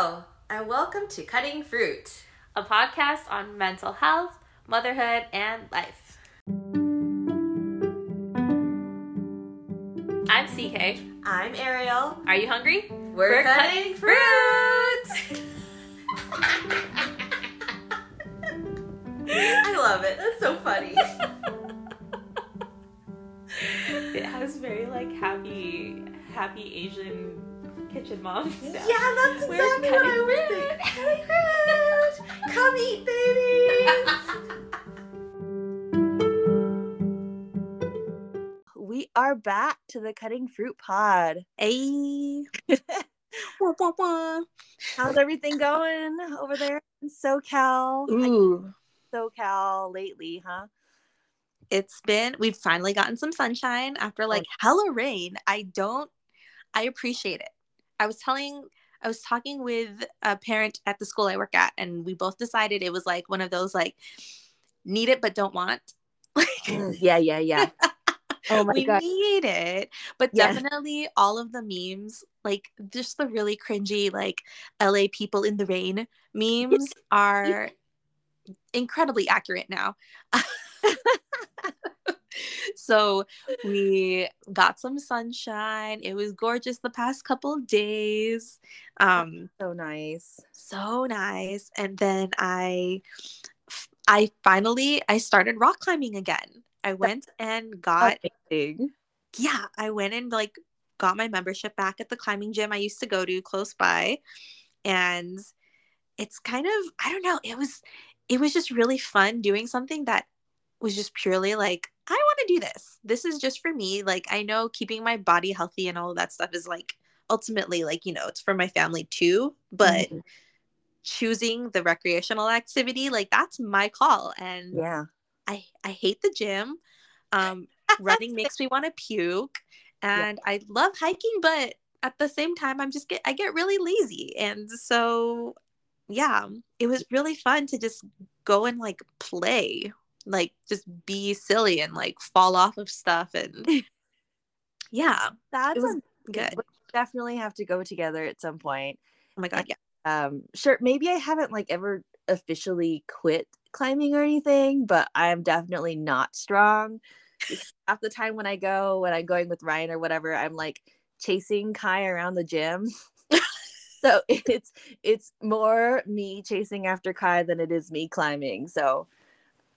Hello, and welcome to Cutting Fruit. a podcast on mental health, motherhood, and life. I'm CK. I'm Ariel. Are you hungry? We're, cutting, fruit. I love it. That's so funny. It has very like happy, happy Asian kitchen mom yeah, that's We're exactly what I was thinking. Cutting fruit. Come eat, babies. we are back to the Cutting Fruit Pod. Hey. How's everything going over there in SoCal? Ooh. SoCal lately, huh? It's been we've finally gotten some sunshine after like oh. hella rain. I don't I appreciate it. I was telling I was talking with a parent at the school I work at and we both decided it was like one of those like need it but don't want. Like mm, Yeah, yeah, yeah. Oh my we god. need it. But Yeah. definitely all of the memes, like just the really cringy like LA people in the rain memes are incredibly accurate now. so we got some sunshine. It was gorgeous the past couple of days. Um So nice. so nice. And then I I finally I started rock climbing again. I went and got Amazing. yeah, I went and like got my membership back at the climbing gym I used to go to close by. And it's kind of, I don't know, it was it was just really fun doing something that was just purely like, I want to do this. This is just for me. Like I know keeping my body healthy and all of that stuff is like ultimately like, you know, it's for my family too, but Mhm. choosing the recreational activity, like that's my call. And yeah. I I hate the gym. Um, running makes me want to puke, and I love hiking, but at the same time, I'm just get I get really lazy, and so yeah, it was really fun to just go and like play, like just be silly and like fall off of stuff, and yeah, That's good. we definitely have to go together at some point. Oh my god, yeah. Um, sure, maybe I haven't like ever officially quit climbing or anything, but I'm definitely not strong. Half the time when I go, when I'm going with Ryan or whatever, I'm like chasing Kai around the gym. so it's it's more me chasing after Kai than it is me climbing. So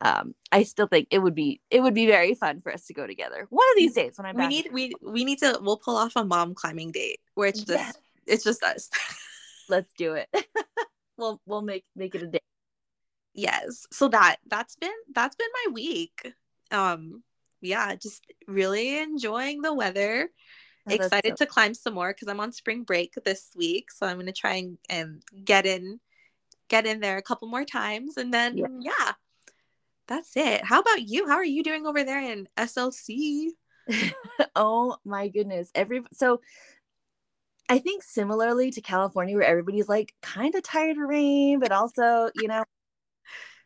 um I still think it would be it would be very fun for us to go together. One of these days when I'm We back. need we we need to we'll pull off a mom climbing date where it's just Yes. it's just us. let's do it. we'll we'll make make it a day. yes so that that's been that's been my week um yeah just really enjoying the weather Oh, excited so- to climb some more because i'm on spring break this week so i'm gonna try and, and get in get in there a couple more times and then Yeah. yeah. That's it how about you how are you doing over there in slc oh my goodness. Every so I think similarly to California where everybody's like kind of tired of rain, but also, you know,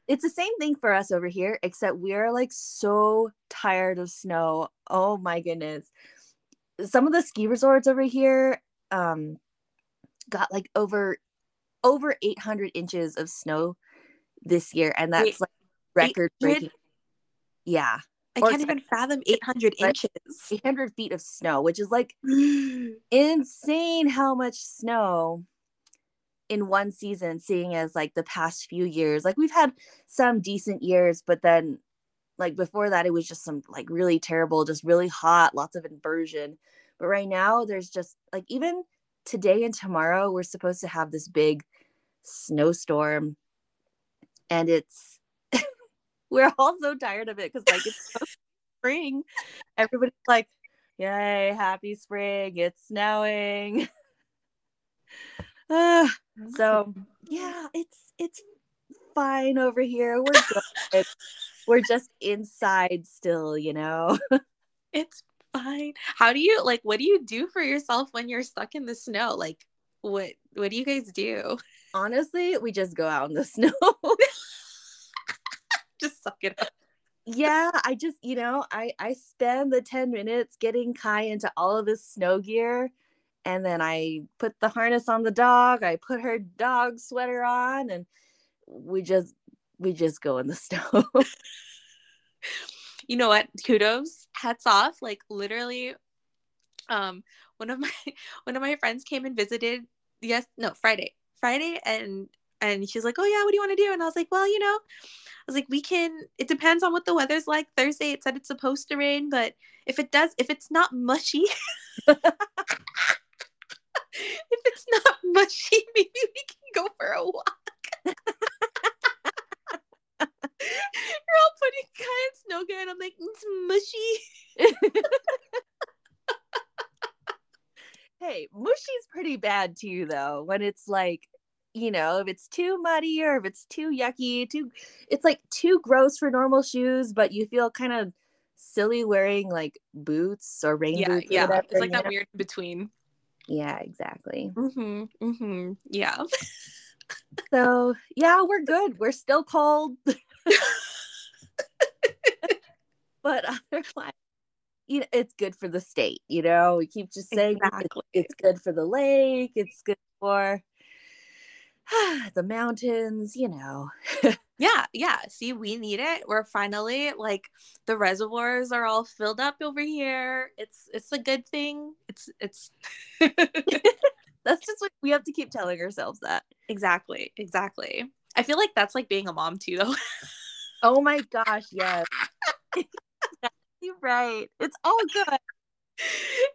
it's the same thing for us over here, except we're like so tired of snow. Oh my goodness. Some of the ski resorts over here um got like over over 800 inches of snow this year and that's Wait, like record breaking. Yeah, i Or can't even fathom 800 inches. 800 feet of snow, which is like insane how much snow in one season seeing as like the past few years like we've had some decent years but then like before that it was just some like really terrible just really hot lots of inversion. But right now there's just like even today and tomorrow we're supposed to have this big snowstorm and it's we're all so tired of it because like it's so spring everybody's like yay happy spring it's snowing Ah, so yeah it's it's fine over here we're good we're just inside still you know It's fine. How do you like what do you do for yourself when you're stuck in the snow? Like what what do you guys do? honestly we just go out in the snow Just suck it up. yeah i just you know i i spend the 10 minutes getting kai into all of this snow gear and then I put the harness on the dog. I put her dog sweater on, and we just we just go in the snow. you know what? Kudos, hats off. Like literally, um, one of my one of my friends came and visited. Yes, no, Friday, Friday, and and she's like, "Oh yeah, what do you want to do?" And I was like, "Well, you know." I was like, we can, it depends on what the weather's like. Thursday, it said it's supposed to rain, but if it does, if it's not mushy, if it's not mushy, maybe we can go for a walk. You're all putting kind of snow good. I'm like, mm, it's mushy. hey, mushy's pretty bad too, though. When it's like, you know, if it's too muddy or if it's too yucky, too, it's like too gross for normal shoes, but you feel kind of silly wearing like boots or rain yeah, boots. Yeah, it's like that weird in between. Yeah, exactly. Mm-hmm. Mm-hmm. Yeah. so yeah, we're good. We're still cold. but otherwise, you know, it's good for the state, you know. We keep just saying exactly. it's, it's good for the lake, it's good for the mountains, you know. yeah, yeah. See, we need it. We're finally like the reservoirs are all filled up over here. It's it's a good thing. It's it's that's just what we have to keep telling ourselves that. Exactly. Exactly. I feel like that's like being a mom too though. oh my gosh, yes. You're right. It's all good.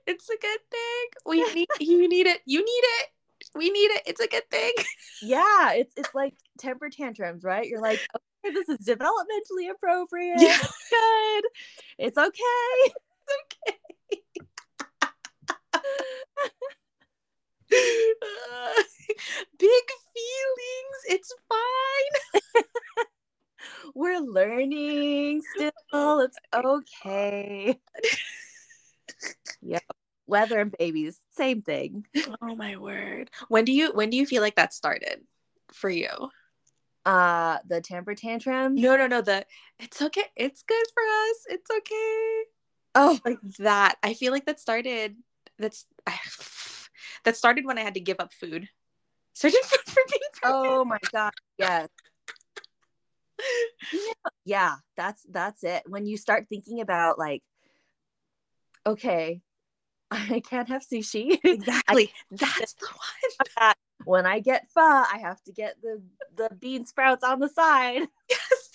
It's a good thing. We need you need it. You need it we need it. It's a good thing. Yeah, it's it's like temper tantrums, right? You're like, okay, this is developmentally appropriate. Yeah. It's good. It's okay. It's okay. uh, big feelings. It's fine. We're learning still. It's okay. yep weather and babies same thing. Oh my word. When do you when do you feel like that started for you? Uh the temper tantrum? No no no the it's okay it's good for us it's okay. Oh. Like that i feel like that started that's I, that started when i had to give up food. For, for being pregnant. oh my god yes. Yeah that's that's it. When you start thinking about like okay I can't have sushi. Exactly. That's the one. When I get pho, I have to get the the bean sprouts on the side. Yes.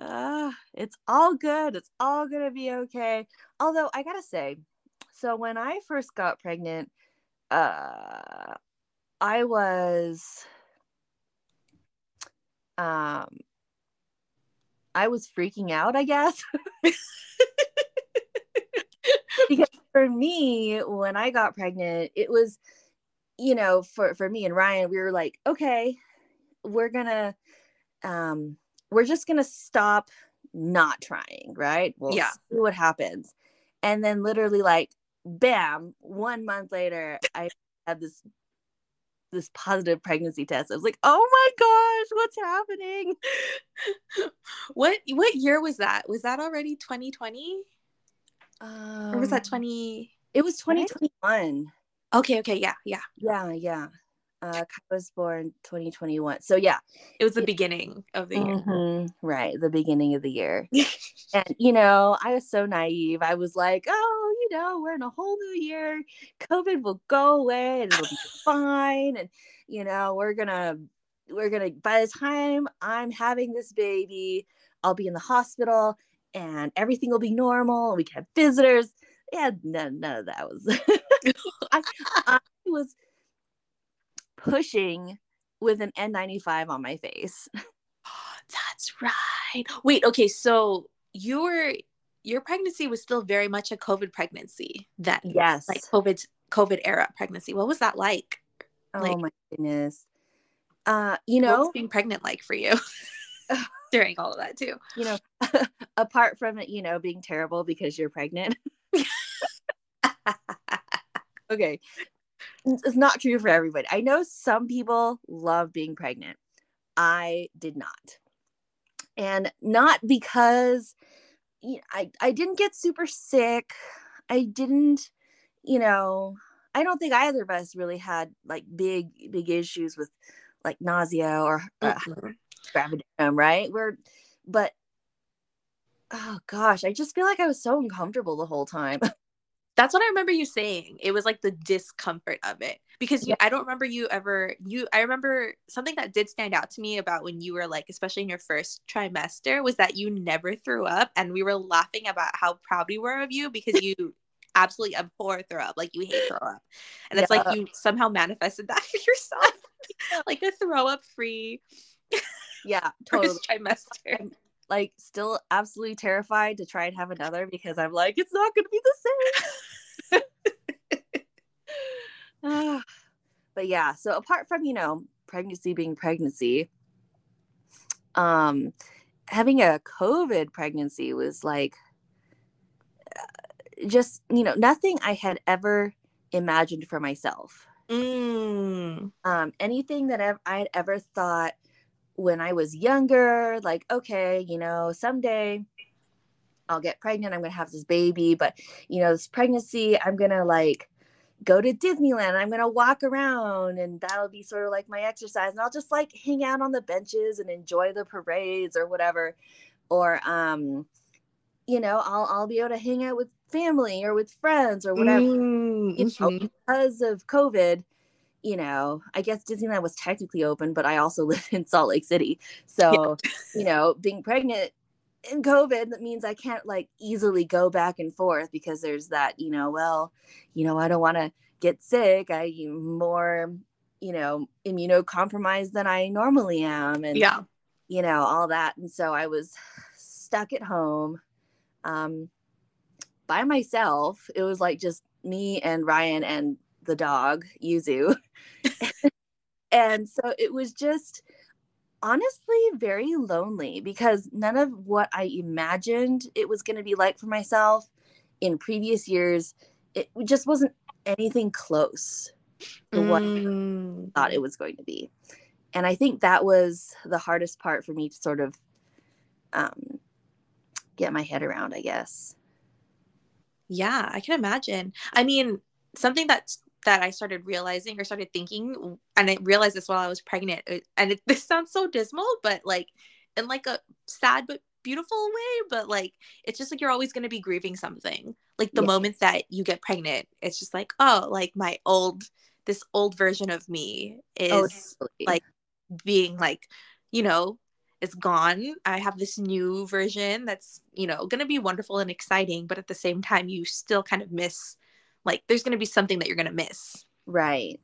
uh, it's all good. It's all gonna be okay. Although I gotta say, so when I first got pregnant, uh, I was, um, I was freaking out. I guess. For me, when I got pregnant, it was, you know, for for me and Ryan, we were like, okay, we're gonna, um, we're just gonna stop not trying, right? We'll yeah. see what happens. And then literally like bam, one month later, I had this this positive pregnancy test. I was like, oh my gosh, what's happening? what what year was that? Was that already 2020? Um, or was that 20? It was 2021. Okay, okay, yeah, yeah. Yeah, yeah. Uh, Kai was born 2021. So yeah, it was the it, beginning of the year. Mm-hmm, right, the beginning of the year. and you know, I was so naive. I was like, oh, you know, we're in a whole new year. COVID will go away and it'll be fine. And you know, we're gonna, we're gonna. By the time I'm having this baby, I'll be in the hospital and everything will be normal and we can have visitors. Yeah, none, none of that was. I, I was pushing with an N95 on my face. That's right. Wait, okay, so your your pregnancy was still very much a COVID pregnancy that Yes. Like COVID COVID era pregnancy. What was that like? Oh like, my goodness. Uh, you know, being pregnant like for you? during all of that too. You know, apart from it, you know, being terrible because you're pregnant. okay. It's not true for everybody. I know some people love being pregnant. I did not. And not because you know, I, I didn't get super sick. I didn't, you know, I don't think either of us really had like big, big issues with like nausea or uh, mm-hmm. Um, right? We're, but oh gosh, I just feel like I was so uncomfortable the whole time. That's what I remember you saying. It was like the discomfort of it because you, yeah. I don't remember you ever you I remember something that did stand out to me about when you were like especially in your first trimester was that you never threw up and we were laughing about how proud we were of you because you absolutely abhor throw up like you hate throw up. And it's yeah. like you somehow manifested that for yourself. like a throw up free yeah, totally trimester like still absolutely terrified to try and have another because I'm like, it's not going to be the same. but yeah, so apart from, you know, pregnancy being pregnancy, um, having a COVID pregnancy was like uh, just, you know, nothing I had ever imagined for myself. Mm. Um, anything that I had ever thought when I was younger, like, okay, you know, someday I'll get pregnant, I'm gonna have this baby, but you know, this pregnancy, I'm gonna like go to Disneyland, I'm gonna walk around, and that'll be sort of like my exercise, and I'll just like hang out on the benches and enjoy the parades or whatever. Or um, you know, I'll I'll be able to hang out with family or with friends or whatever. Mm-hmm. You know, mm-hmm. because of COVID, you know, I guess Disneyland was technically open, but I also live in Salt Lake City. So, yeah. you know, being pregnant in COVID, that means I can't like easily go back and forth because there's that, you know, well, you know, I don't want to get sick. I am more, you know, immunocompromised than I normally am. And, yeah, you know, all that. And so I was stuck at home um, by myself. It was like just me and Ryan and the dog, Yuzu. and so it was just honestly very lonely because none of what I imagined it was going to be like for myself in previous years, it just wasn't anything close to mm. what I thought it was going to be. And I think that was the hardest part for me to sort of um, get my head around, I guess. Yeah, I can imagine. I mean, something that's that I started realizing or started thinking, and I realized this while I was pregnant. Uh, and it, this sounds so dismal, but like in like a sad but beautiful way. But like it's just like you're always going to be grieving something. Like the yeah. moment that you get pregnant, it's just like oh, like my old this old version of me oh, is oh, like being like you know it's gone. I have this new version that's, you know, going to be wonderful and exciting, but at the same time, you still kind of miss like there's going to be something that you're going to miss. Right.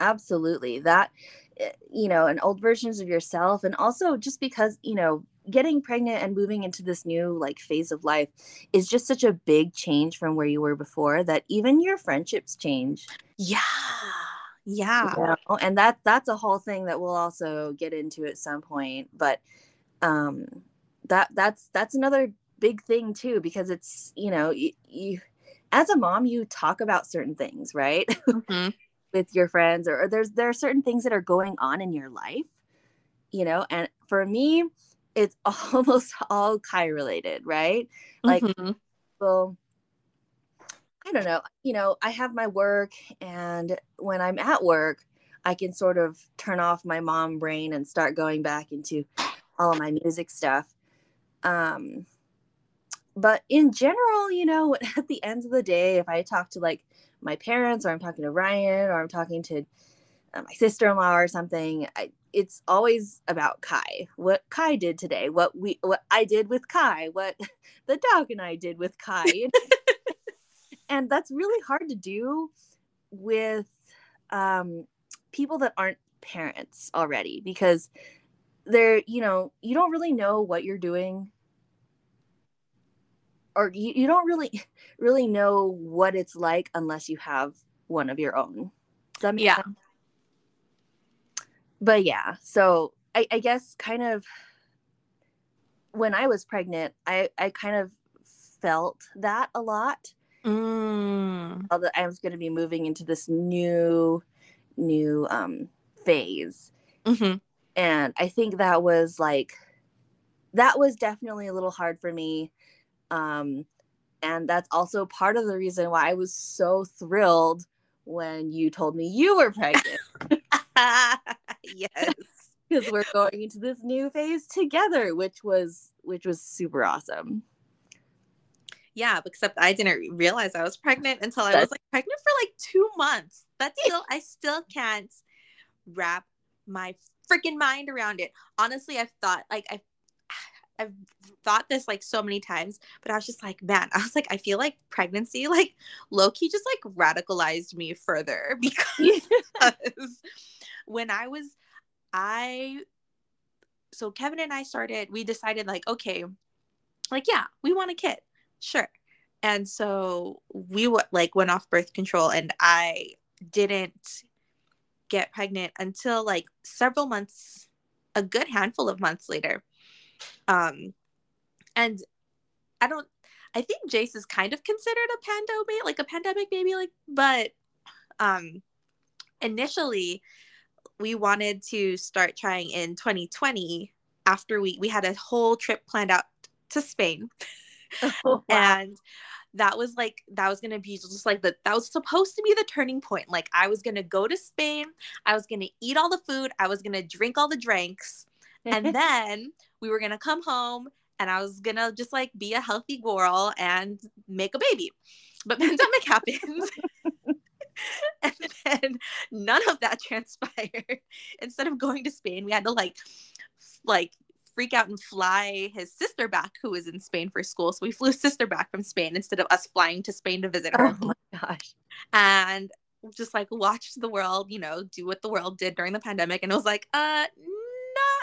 Absolutely. That eh, you know and old versions of yourself and also just because you know getting pregnant and moving into this new like phase of life is just such a big change from where you were before that even your friendships change. Yeah. Yeah. you know? and that that's a whole thing that we'll also get into at some point but um that that's that's another big thing too because it's you know you, you as a mom, you talk about certain things, right? Mm-hmm. With your friends, or, or there's there are certain things that are going on in your life, you know. And for me, it's almost all Kai related, right? Like, mm-hmm. well, I don't know. You know, I have my work, and when I'm at work, I can sort of turn off my mom brain and start going back into all of my music stuff. Um, but in general, you know, at the end of the day, if I talk to like my parents or I'm talking to Ryan or I'm talking to uh, my sister-in-law or something, I, it's always about Kai. What Kai did today, what we what I did with Kai, what the dog and I did with Kai. and that's really hard to do with um, people that aren't parents already because they're, you know, you don't really know what you're doing or you, you don't really really know what it's like unless you have one of your own. yeah. Sense? But yeah, so I, I guess kind of when I was pregnant, I, I kind of felt that a lot. Mm. Although I was going to be moving into this new, new um, phase. Mm-hmm. And I think that was like, that was definitely a little hard for me um, And that's also part of the reason why I was so thrilled when you told me you were pregnant. yes. Because we're going into this new phase together, which was which was super awesome. Yeah, except I didn't realize I was pregnant until I was like pregnant for like two months. That's still I still can't wrap my freaking mind around it. Honestly, I've thought like I've I've thought this like so many times, but I was just like, man, I was like, I feel like pregnancy, like lowkey just like radicalized me further because when I was, I, so Kevin and I started, we decided like, okay, like, yeah, we want a kid. Sure. And so we w- like went off birth control and I didn't get pregnant until like several months, a good handful of months later. Um, and I don't, I think Jace is kind of considered a pandemic, like a pandemic baby, like, but um, initially we wanted to start trying in 2020 after we we had a whole trip planned out to Spain. Oh, wow. and that was like that was gonna be just like the that was supposed to be the turning point. Like I was gonna go to Spain, I was gonna eat all the food, I was gonna drink all the drinks, and then we were gonna come home and I was gonna just like be a healthy girl and make a baby. But pandemic happened. and then none of that transpired. Instead of going to Spain, we had to like like freak out and fly his sister back who was in Spain for school. So we flew sister back from Spain instead of us flying to Spain to visit her. Oh my gosh. And just like watched the world, you know, do what the world did during the pandemic. And it was like, uh,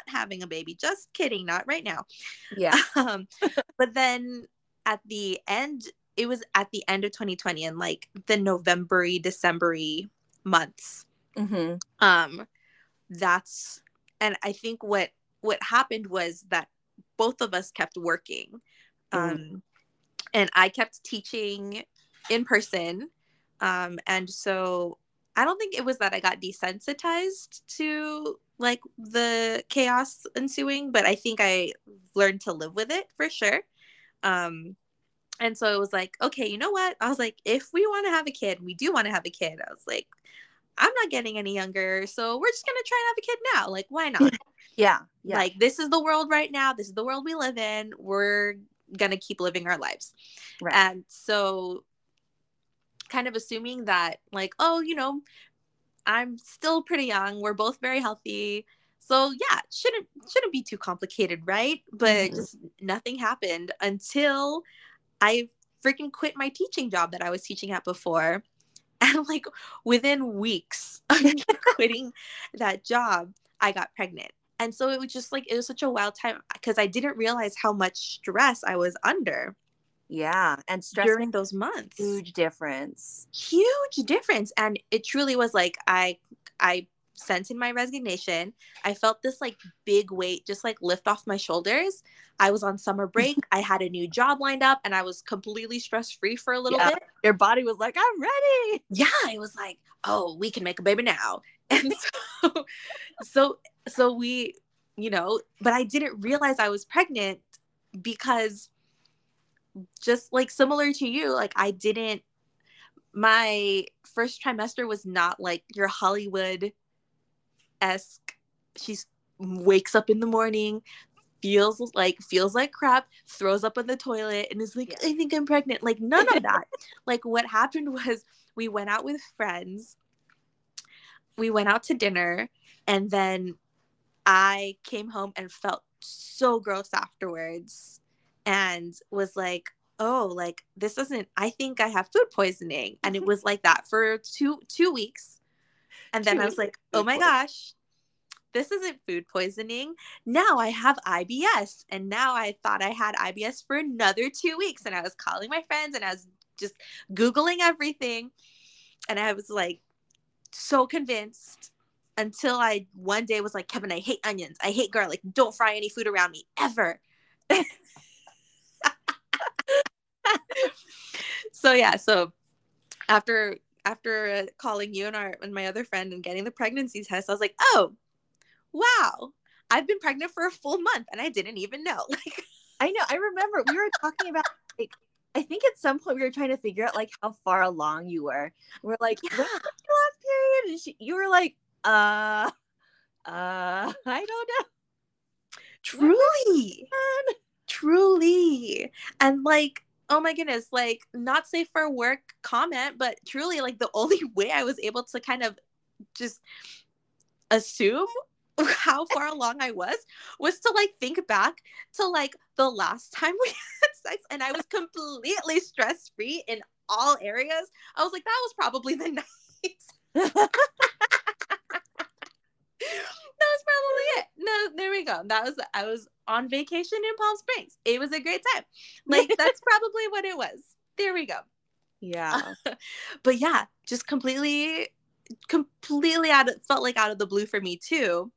having a baby. Just kidding, not right now. Yeah. Um, but then at the end, it was at the end of 2020 and like the November, December months. Mm-hmm. Um, that's and I think what what happened was that both of us kept working. Mm-hmm. Um, and I kept teaching in person. Um, and so I don't think it was that I got desensitized to like the chaos ensuing, but I think I learned to live with it for sure. Um, and so it was like, okay, you know what? I was like, if we want to have a kid, we do want to have a kid. I was like, I'm not getting any younger, so we're just gonna try and have a kid now. Like, why not? yeah, yeah. Like, this is the world right now. This is the world we live in. We're gonna keep living our lives. Right. And so kind of assuming that like oh you know i'm still pretty young we're both very healthy so yeah shouldn't shouldn't be too complicated right but mm-hmm. just nothing happened until i freaking quit my teaching job that i was teaching at before and like within weeks of quitting that job i got pregnant and so it was just like it was such a wild time because i didn't realize how much stress i was under yeah. And stress during those months. Huge difference. Huge difference. And it truly was like I I sent in my resignation. I felt this like big weight just like lift off my shoulders. I was on summer break. I had a new job lined up and I was completely stress free for a little yeah. bit. Your body was like, I'm ready. Yeah. It was like, oh, we can make a baby now. And so, so, so we, you know, but I didn't realize I was pregnant because just like similar to you, like I didn't my first trimester was not like your Hollywood esque. She wakes up in the morning, feels like feels like crap, throws up in the toilet, and is like, yeah. I think I'm pregnant. Like none of that. like what happened was we went out with friends. We went out to dinner, and then I came home and felt so gross afterwards and was like, oh, like this doesn't, I think I have food poisoning. And it was like that for two two weeks. And then I was like, oh my gosh, this isn't food poisoning. Now I have IBS. And now I thought I had IBS for another two weeks. And I was calling my friends and I was just Googling everything. And I was like so convinced until I one day was like, Kevin, I hate onions. I hate garlic. Don't fry any food around me ever. so yeah, so after after uh, calling you and our and my other friend and getting the pregnancy test, I was like, oh, wow, I've been pregnant for a full month and I didn't even know. Like, I know. I remember we were talking about like I think at some point we were trying to figure out like how far along you were. We're like, Yeah. when was your last period? And she, you were like, uh, uh, I don't know. Truly. Truly. And like, oh my goodness, like not safe for work comment, but truly like the only way I was able to kind of just assume how far along I was was to like think back to like the last time we had sex and I was completely stress free in all areas. I was like, that was probably the night. That was probably it. No, there we go. That was I was on vacation in Palm Springs. It was a great time. Like that's probably what it was. There we go. yeah. But yeah, just completely completely out of felt like out of the blue for me too.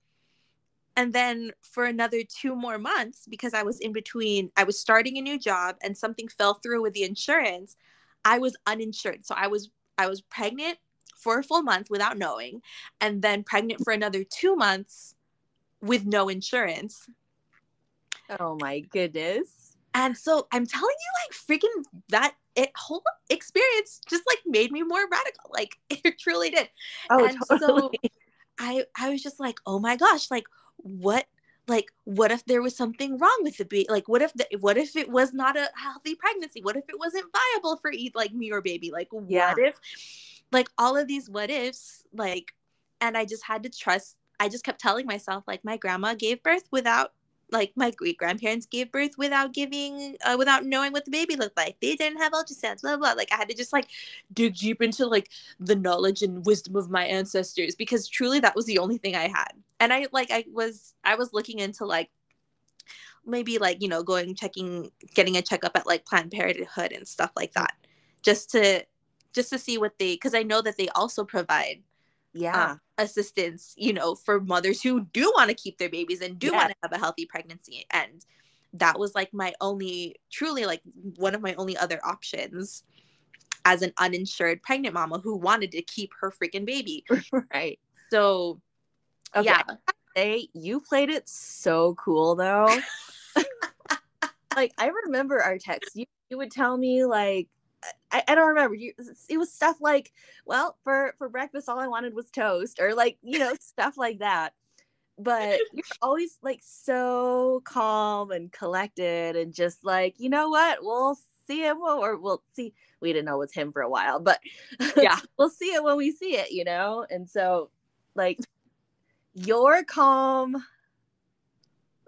And then for another two more months, because I was in between, I was starting a new job and something fell through with the insurance. I was uninsured. So I was I was pregnant for a full month without knowing, and then pregnant for another two months with no insurance. Oh my goodness. And so I'm telling you, like freaking that it whole experience just like made me more radical. Like it truly did. Oh, and totally. so I I was just like, oh my gosh, like what like what if there was something wrong with the baby? Like what if the, what if it was not a healthy pregnancy? What if it wasn't viable for eat like me or baby? Like Yeah. what if like all of these what ifs like and I just had to trust I just kept telling myself like my grandma gave birth without like my great grandparents gave birth without giving uh, without knowing what the baby looked like. They didn't have ultrasounds blah blah. Like i had to just like dig deep into like the knowledge and wisdom of my ancestors because truly that was the only thing i had. And i like i was i was looking into like maybe like you know going checking getting a checkup at like planned parenthood and stuff like that just to just to see what they because i know that they also provide yeah. um, assistance, you know, for mothers who do want to keep their babies and do Yeah. want to have a healthy pregnancy. And that was like my only, truly like one of my only other options as an uninsured pregnant mama who wanted to keep her freaking baby. right. So, Okay. yeah. Say you played it so cool though. like I remember our text. You you would tell me like I, I don't remember. You it was stuff like, well, for for breakfast all I wanted was toast or like, you know, stuff like that. But you're always like so calm and collected and just like, you know what? We'll see him or we'll see we didn't know it was him for a while, but Yeah. we'll see it when we see it, you know? And so like your calm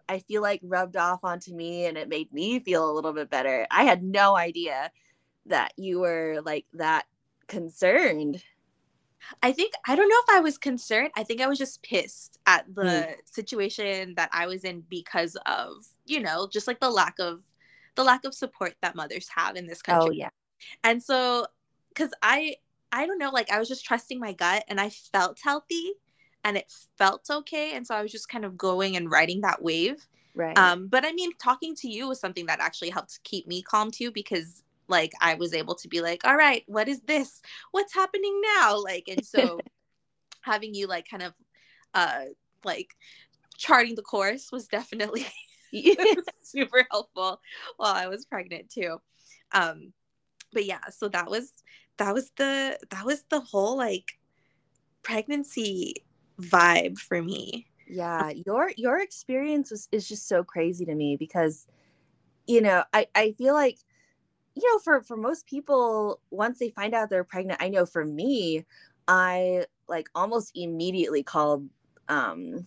I feel like rubbed off onto me and it made me feel a little bit better. I had no idea that you were like that concerned. I think, I don't know if I was concerned. I think I was just pissed at the Mm. situation that I was in because of, you know, just like the lack of, the lack of support that mothers have in this country. Oh yeah. And so, because I, I don't know, like I was just trusting my gut and I felt healthy and it felt okay. And so I was just kind of going and riding that wave. Right. Um, but I mean, talking to you was something that actually helped keep me calm too, because like I was able to be like, all right, what is this? What's happening now? Like, and so having you like kind of, uh, like charting the course was definitely super helpful while I was pregnant too. Um, but yeah, so that was that was the that was the whole like pregnancy vibe for me. yeah your your experience was is just so crazy to me because you know i i feel like you know for for most people once they find out they're pregnant i know for me i like almost immediately called um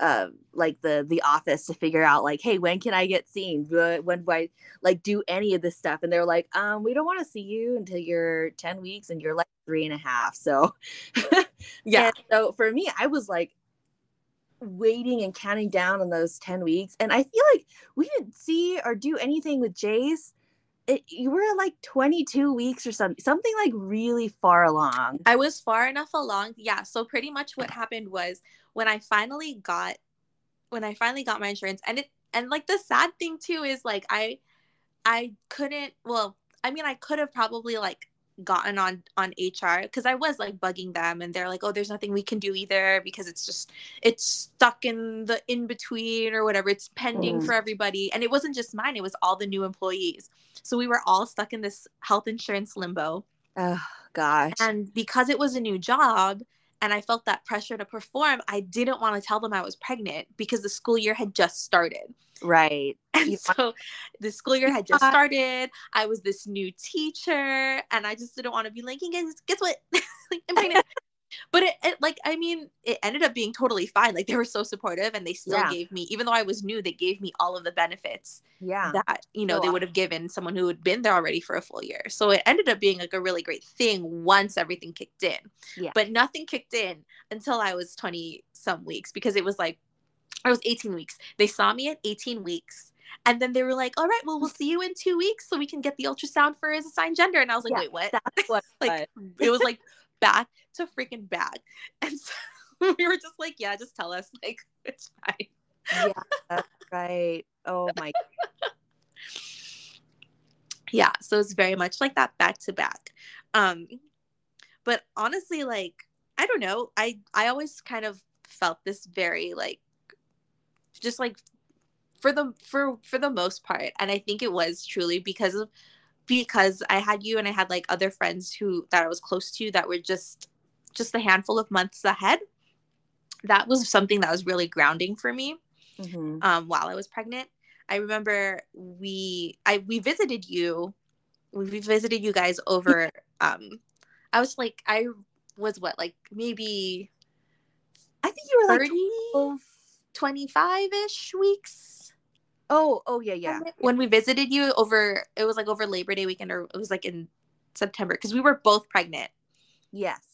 uh like the the office to figure out like hey when can i get seen when do i like do any of this stuff and they're like um we don't want to see you until you're 10 weeks and you're like three and a half so Yeah. and so for me, I was like waiting and counting down on those 10 weeks. And I feel like we didn't see or do anything with Jace. It, you were like 22 weeks or something, something like really far along. I was far enough along. Yeah. So pretty much what happened was when I finally got when I finally got my insurance and it and like the sad thing too is like I I couldn't well, I mean I could have probably like gotten on on HR because I was like bugging them and they're like, "Oh, there's nothing we can do either because it's just it's stuck in the in between or whatever. It's pending Mm. for everybody." And it wasn't just mine, it was all the new employees. So we were all stuck in this health insurance limbo. Oh gosh. And because it was a new job and I felt that pressure to perform, I didn't want to tell them I was pregnant because the school year had just started. right. And You so the school year had just started. I was this new teacher, and I just didn't want to be like, hey guys, guess what? like, I'm pregnant. But it, it, like, I mean, it ended up being totally fine. Like, they were so supportive, and they still Yeah. gave me, even though I was new, they gave me all of the benefits Yeah. that you know they would have given someone who had been there already for a full year. So it ended up being like a really great thing once everything kicked in. Yeah. But nothing kicked in until I was 20 some weeks because it was like I was 18 weeks. They saw me at 18 weeks. And then they were like, all right, well, we'll see you in two weeks so we can get the ultrasound for his assigned gender. And I was like, Yeah, wait, what? What like, it was like back to freaking back. And so we were just like, yeah, just tell us. Like, it's fine. yeah, that's right. Oh my yeah so it's very much like that back to back um but honestly like i don't know i i always kind of felt this very like just like for the for for the most part and i think it was truly because of because i had you and i had like other friends who that i was close to that were just just a handful of months ahead that was something that was really grounding for me Mhm. um, while I was pregnant. I remember we I we visited you. We visited you guys over. Um, I was like I was what like maybe I think you were like 30, 12. 25 ish weeks. Oh, oh yeah, yeah. When we visited you over, it was like over Labor Day weekend, or it was like in September because we were both pregnant. Yes.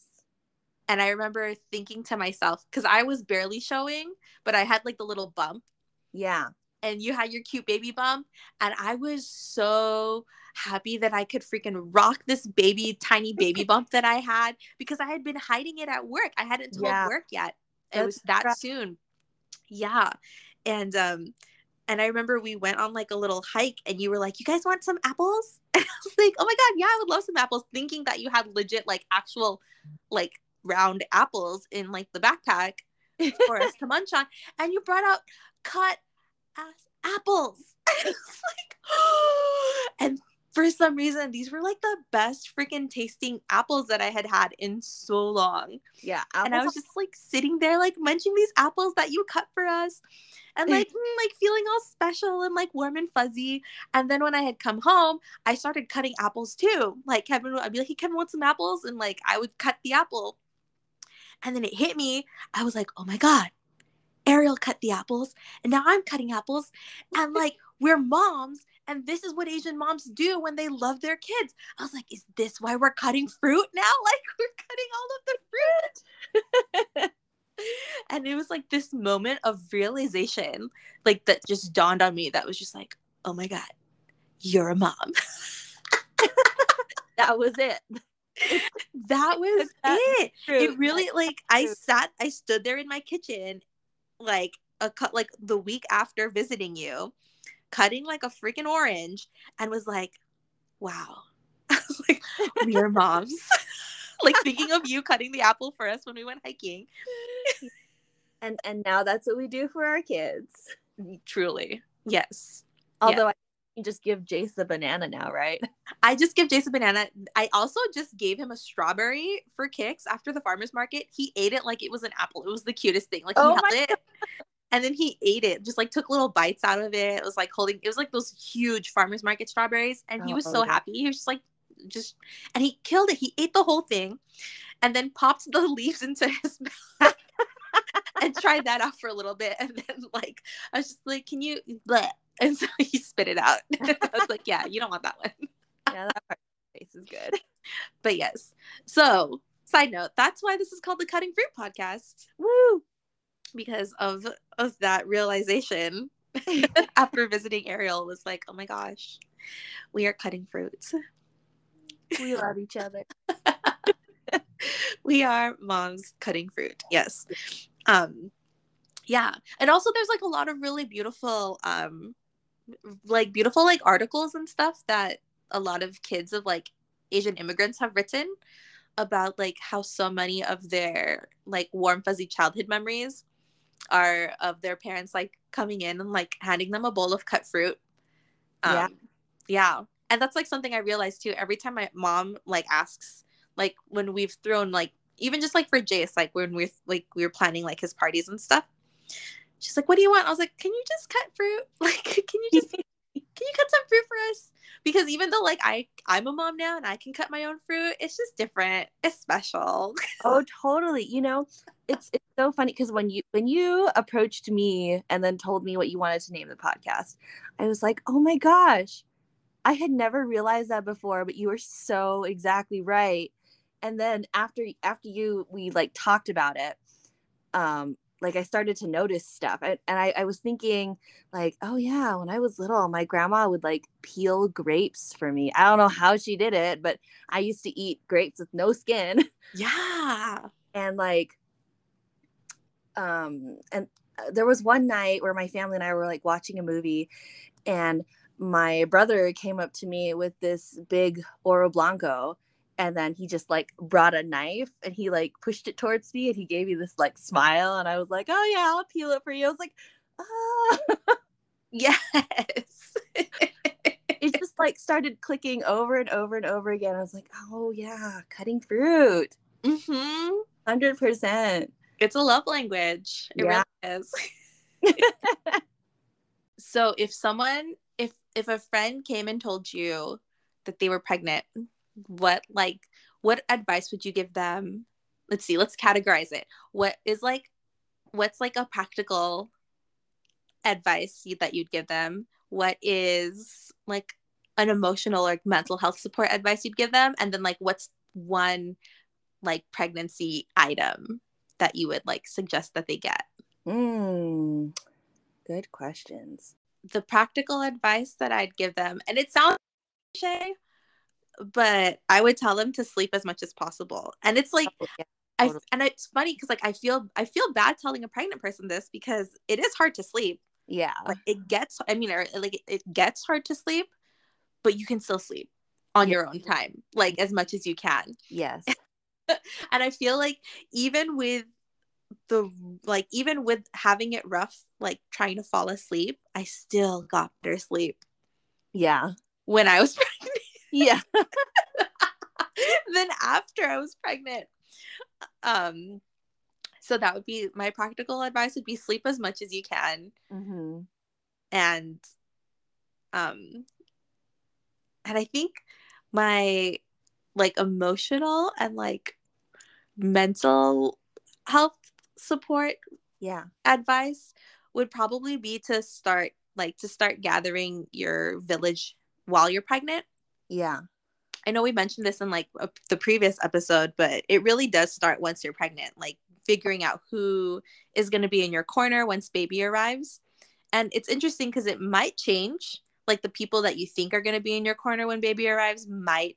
And I remember thinking to myself, because I was barely showing, but I had like the little bump. Yeah. and you had your cute baby bump. And i was so happy that i could freaking rock this baby tiny baby bump that i had because i had been hiding it at work. I hadn't told Yeah. work yet. It That's was that right. soon. Yeah. And um and i remember we went on like a little hike and you were like you guys want some apples? And i was like oh my god yeah i would love some apples thinking that you had legit like actual like round apples in like the backpack for us to munch on and you brought out cut ass apples. I like and for some reason these were like the best freaking tasting apples that i had had in so long. Yeah. and i was just like sitting there like munching these apples that you cut for us and like mm, like feeling all special and like warm and fuzzy. And then when i had come home i started cutting apples too. Like kevin would- i'd be like hey kevin want some apples? And like i would cut the apple and then it hit me. I was like oh my god ariel cut the apples and now i'm cutting apples. And like we're moms and this is what asian moms do when they love their kids. I was like is this why we're cutting fruit now? Like we're cutting all of the fruit. And it was like this moment of realization like that just dawned on me that was just like oh my god you're a mom. That was it. That was That's it. it really like i sat i stood there in my kitchen like a cut like the week after visiting you cutting like a freaking orange and was like wow. I was like we are moms. Like thinking of you cutting the apple for us when we went hiking. And and now that's what we do for our kids. truly. Yes. Although I can just give Jace the banana now, right? I just give Jace a banana. I also just gave him a strawberry for kicks after the farmer's market. He ate it like it was an apple. It was the cutest thing. Like he Oh held it and then he ate it, just like took little bites out of it. It was like holding, it was like those huge farmer's market strawberries. And he was Oh, so happy. He was just like, just, and he killed it. He ate the whole thing and then popped the leaves into his mouth. And tried that out for a little bit, and then like I was just like, "Can you?" Bleh. And so he spit it out. I was like, "Yeah, you don't want that one." yeah, that part face is good. But yes. So, side note, that's why this is called the Cutting Fruit Podcast Woo! because of of that realization after visiting Ariel was like, "Oh my gosh, we are cutting fruits. We love each other. we are moms cutting fruit." Yes. Um yeah. And also there's like a lot of really beautiful um like beautiful like articles and stuff that a lot of kids of like Asian immigrants have written about like how so many of their like warm fuzzy childhood memories are of their parents like coming in and like handing them a bowl of cut fruit. Um, yeah. Yeah. And that's like something I realized too. Every time my mom like asks, like when we've thrown like even just like for Jace, like when we're like we were planning like his parties and stuff. She's like, "What do you want?" I was like, "Can you just cut fruit? Like, can you just can you cut some fruit for us?" Because even though like I I'm a mom now and I can cut my own fruit, it's just different. It's special. oh, totally. You know, it's it's so funny because when you when you approached me and then told me what you wanted to name the podcast, I was like, "Oh my gosh." I had never realized that before, but you were so exactly right and then after after you we like talked about it um like i started to notice stuff. And, and I, I was thinking like oh yeah when i was little my grandma would like peel grapes for me. I don't know how she did it but i used to eat grapes with no skin. Yeah. And like um and uh, there was one night where my family and i were like watching a movie and my brother came up to me with this big oro blanco and then he just like brought a knife and he like pushed it towards me and he gave me this like smile and I was like, "Oh yeah, I'll peel it for you." I was like, "Ah." yes. it just like started clicking over and over and over again. I was like, "Oh yeah, cutting fruit." Mhm. 100%. It's a love language. It yeah. really is. so if someone if if a friend came and told you that they were pregnant what like what advice would you give them? Let's see let's categorize it. What is like what's like a practical advice that you'd give them? What is like an emotional or mental health support advice you'd give them? And then like what's one like pregnancy item that you would like suggest that they get? Mm, good questions. The practical advice that i'd give them and it sounds cliche but I would tell them to sleep as much as possible. And it's like oh, yeah. I and it's funny because like I feel I feel bad telling a pregnant person this because it is hard to sleep. Yeah. Like it gets I mean or like it gets hard to sleep, but you can still sleep on yeah. your own time, like as much as you can. Yes. and I feel like even with the like even with having it rough, like trying to fall asleep, I still got better sleep. Yeah. When I was pregnant. Yeah. then after I was pregnant. Um so that would be my practical advice would be sleep as much as you can. Mm-hmm. And um and I think my like emotional and like mental health support yeah advice would probably be to start like to start gathering your village while you're pregnant yeah. I know we mentioned this in like a, the previous episode, but it really does start once you're pregnant, like figuring out who is going to be in your corner once baby arrives. And it's interesting because it might change. Like the people that you think are going to be in your corner when baby arrives might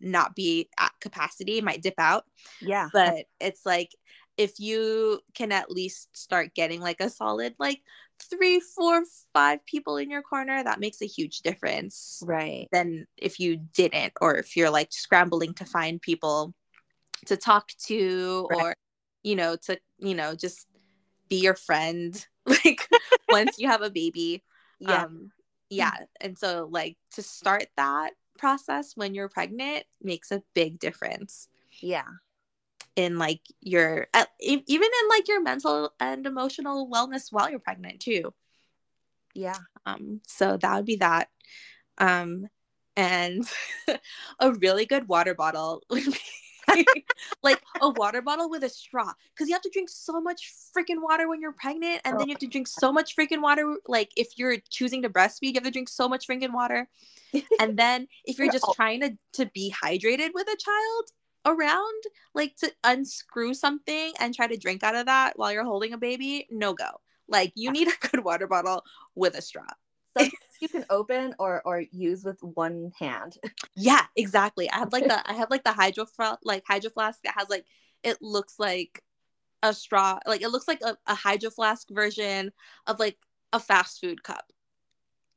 not be at capacity, might dip out. Yeah. But it's like if you can at least start getting like a solid like three, four, five people in your corner, that makes a huge difference. Right. Than if you didn't, or if you're like scrambling to find people to talk to, right. or, you know, to, you know, just be your friend, like once you have a baby. Yeah. Um, yeah. And so, like, to start that process when you're pregnant makes a big difference. Yeah in like your even in like your mental and emotional wellness while you're pregnant too. Yeah. Um so that would be that. Um and a really good water bottle would be like a water bottle with a straw because you have to drink so much freaking water when you're pregnant and then you have to drink so much freaking water like if you're choosing to breastfeed you have to drink so much freaking water. And then if you're just trying to to be hydrated with a child around like to unscrew something and try to drink out of that while you're holding a baby no go. Like you need a good water bottle with a straw. So you can open or or use with one hand. Yeah exactly. I have like the i have like the hydro like hydro flask that has like it looks like a straw like it looks like a, a hydro flask version of like a fast food cup.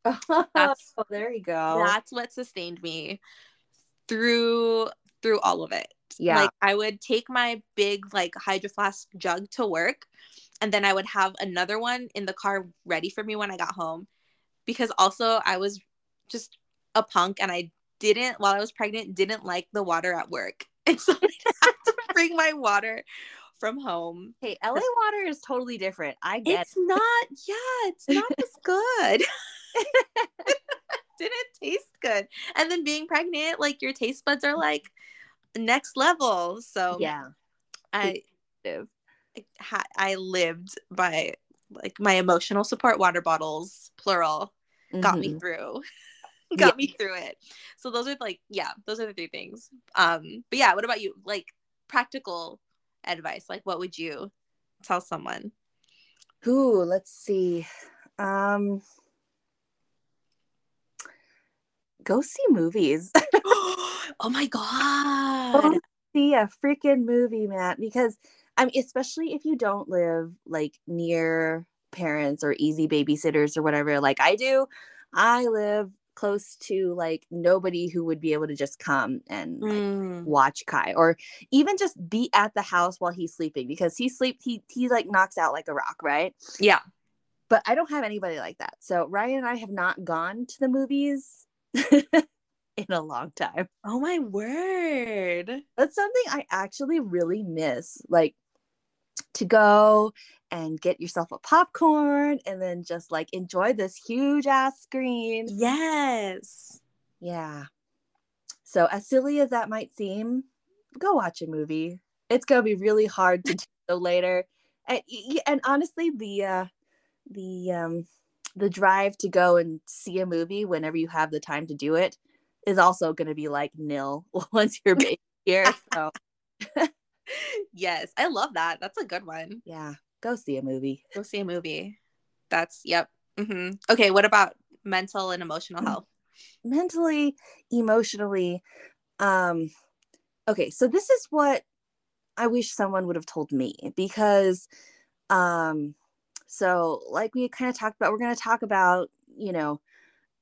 That's, oh there you go. that's what sustained me through through all of it. Yeah. Like I would take my big like hydro flask jug to work and then I would have another one in the car ready for me when I got home because also I was just a punk and I didn't while I was pregnant didn't like the water at work. And so I had to bring my water from home. Hey, LA water is totally different. I get It's not, yeah, it's not as good. didn't taste good. And then being pregnant, like your taste buds are like next level. So yeah. I I lived by like my emotional support water bottles, plural, got me Mhm. through. got me through it. So those are like, yeah, those are the three things. Um, but yeah, what about you? Like practical advice. Like what would you tell someone? Ooh, let's see. Um go see movies. oh my god. see a freaking movie, Matt, because I mean, especially if you don't live like near parents or easy babysitters or whatever, like I do. I live close to like nobody who would be able to just come and like, Mm. watch Kai or even just be at the house while he's sleeping because he sleep he he like knocks out like a rock, right? Yeah. But I don't have anybody like that. So Ryan and I have not gone to the movies in a long time. Oh my word. That's something I actually really miss. Like to go and get yourself a popcorn and then just like enjoy this huge ass screen. Yes. Yeah. So as silly as that might seem, go watch a movie. It's gonna be really hard to do so later. And, and honestly, the uh the um the drive to go and see a movie whenever you have the time to do it is also gonna be like nil once you're here. So Yes. I love that. That's a good one. yeah, go see a movie. Go see a movie. That's yep. hmm Okay. What about mental and emotional Mm. health? mentally emotionally um okay so this is what i wish someone would have told me because um so like we kind of talked about we're going to talk about you know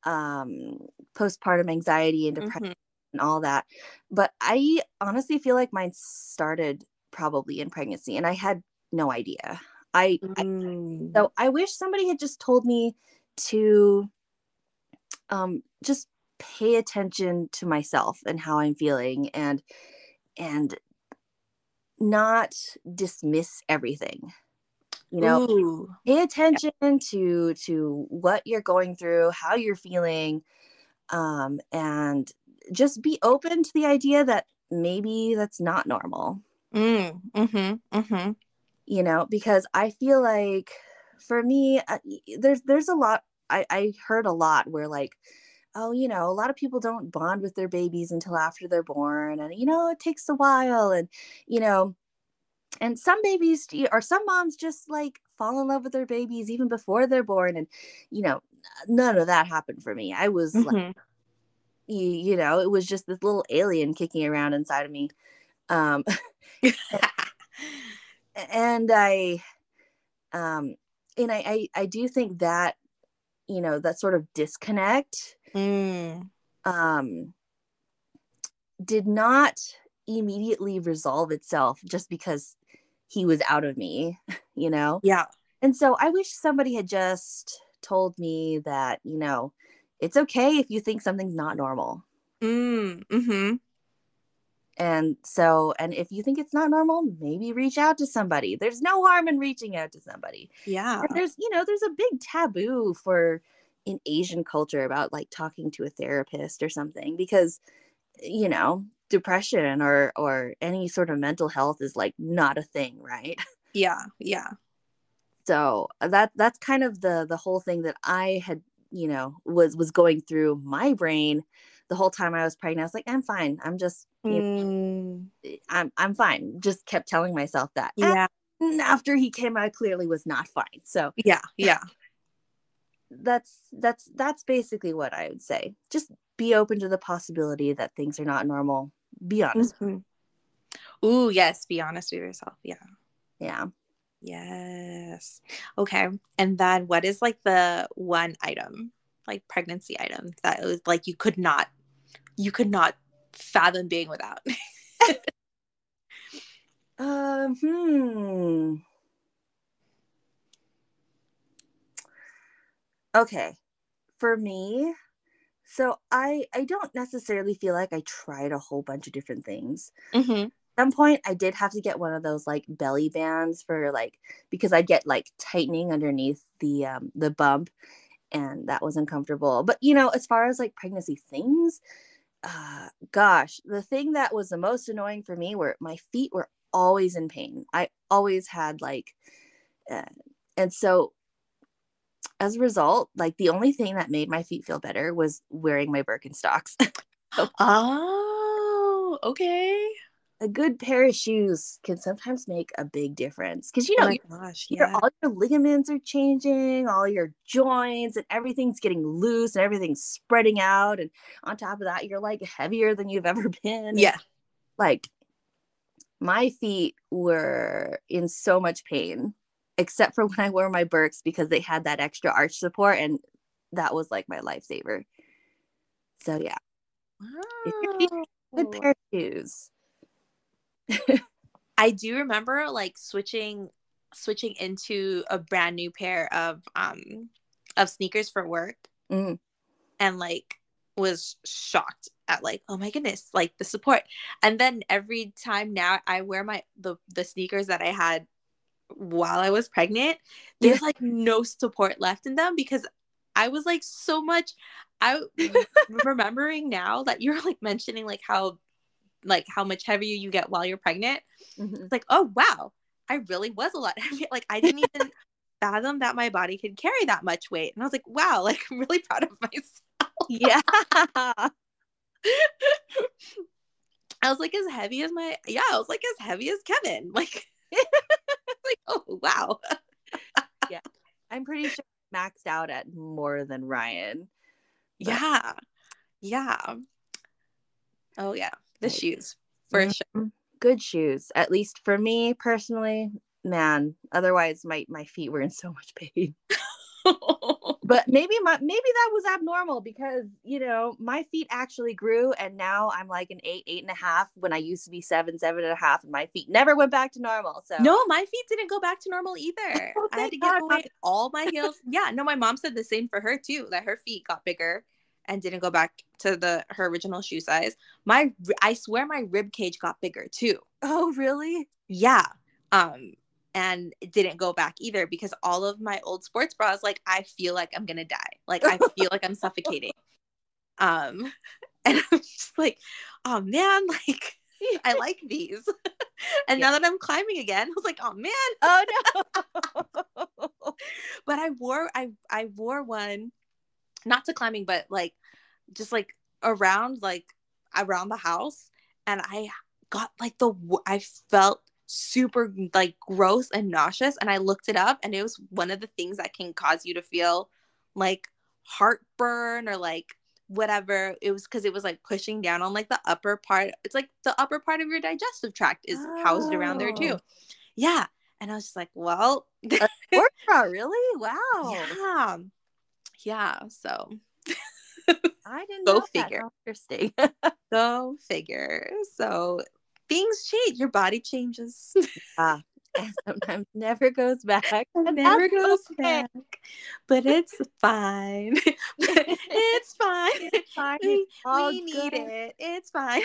um postpartum anxiety and depression Mhm. and all that but i honestly feel like mine started probably in pregnancy and i had no idea i, I Mm. so I wish somebody had just told me to um just pay attention to myself and how I'm feeling and and not dismiss everything. You know, Ooh. pay attention to to what you're going through, how you're feeling um and just be open to the idea that maybe that's not normal Mm. Mm-hmm. Mm-hmm. you know because i feel like for me uh, there's there's a lot I, I heard a lot where like oh you know a lot of people don't bond with their babies until after they're born and you know it takes a while and you know and some babies or some moms just like fall in love with their babies even before they're born and you know none of that happened for me i was like Mhm. you, you know it was just this little alien kicking around inside of me um and i um and I, I i do think that you know that sort of disconnect Mm. um did not immediately resolve itself just because he was out of me you know Yeah. and so i wish somebody had just told me that you know it's okay if you think something's not normal Mm. Mm-hmm. and so and if you think it's not normal maybe reach out to somebody there's no harm in reaching out to somebody Yeah. and there's you know there's a big taboo for in asian culture about like talking to a therapist or something because you know depression or or any sort of mental health is like not a thing right Yeah. Yeah. so that that's kind of the the whole thing that i had you know was was going through my brain the whole time i was pregnant i was like i'm fine i'm just you know, Mm. i'm i'm fine just kept telling myself that Yeah. and after he came i clearly was not fine so Yeah. Yeah. that's that's that's basically what I would say. Just be open to the possibility that things are not normal. Be honest. Mhm. Ooh, yes. Be honest with yourself. Yeah. Yeah. Yes. Okay. And then what is like the one item, like pregnancy item that was like you could not you could not fathom being without. um, hmm. Okay. For me, so I I don't necessarily feel like I tried a whole bunch of different things. Mm-hmm. At some point I did have to get one of those like belly bands for like because I'd get like tightening underneath the um the bump and that was uncomfortable. But you know, as far as like pregnancy things, uh gosh, the thing that was the most annoying for me were my feet were always in pain. I always had like uh, and so as a result, like the only thing that made my feet feel better was wearing my Birkenstocks. oh, okay. A good pair of shoes can sometimes make a big difference because you Oh know your- gosh, your- yeah. all your ligaments are changing, all your joints and everything's getting loose and everything's spreading out. And on top of that, you're like heavier than you've ever been. Yeah. like my feet were in so much pain except for when i wore my birks because they had that extra arch support and that was like my lifesaver. So yeah. If good pair of shoes. I do remember like switching switching into a brand new pair of um of sneakers for work Mm. and like was shocked at like oh my goodness like the support. And then every time now i wear my the the sneakers that i had while i was pregnant there's like no support left in them because i was like so much i remembering now that you're like mentioning like how like how much heavier you get while you're pregnant. Mhm. it's like oh wow i really was a lot heavier. Like i didn't even fathom that my body could carry that much weight. And i was like wow like i'm really proud of myself. Yeah. I was like as heavy as my yeah, I was like as heavy as Kevin. Like like oh wow. Yeah. I'm pretty sure maxed out at more than ryan But- Yeah. Yeah. Oh yeah. The shoes. For Mhm. sure. good shoes at least for me personally man otherwise my my feet were in so much pain but maybe my maybe that was abnormal because you know my feet actually grew and now i'm like an eight eight and a half when i used to be seven seven and a half and my feet never went back to normal so no, my feet didn't go back to normal either. Oh, I had to give God. away all my heels. yeah, no, my mom said the same for her too, that her feet got bigger and didn't go back to the her original shoe size. My I swear my rib cage got bigger too. oh really yeah um and didn't go back either because all of my old sports bras like i feel like i'm gonna die. Like i feel like i'm suffocating. Um and i'm just like oh man like i like these. And now that i'm climbing again i was like oh man. Oh no. But i wore i i wore one not to climbing but like just like around like around the house and i got like the i felt super like gross and nauseous and i looked it up and it was one of the things that can cause you to feel like heartburn or like whatever. It was because it was like pushing down on like the upper part it's like the upper part of your digestive tract is housed around there too. Oh. yeah and i was just like well. Bra, really? Wow. Yeah. Yeah so. I didn't Go know that. figure. How interesting. Go figure. So things change your body changes ah and sometimes never goes back never goes okay. back but it's fine it's fine It's fine. we, It's we need it it's fine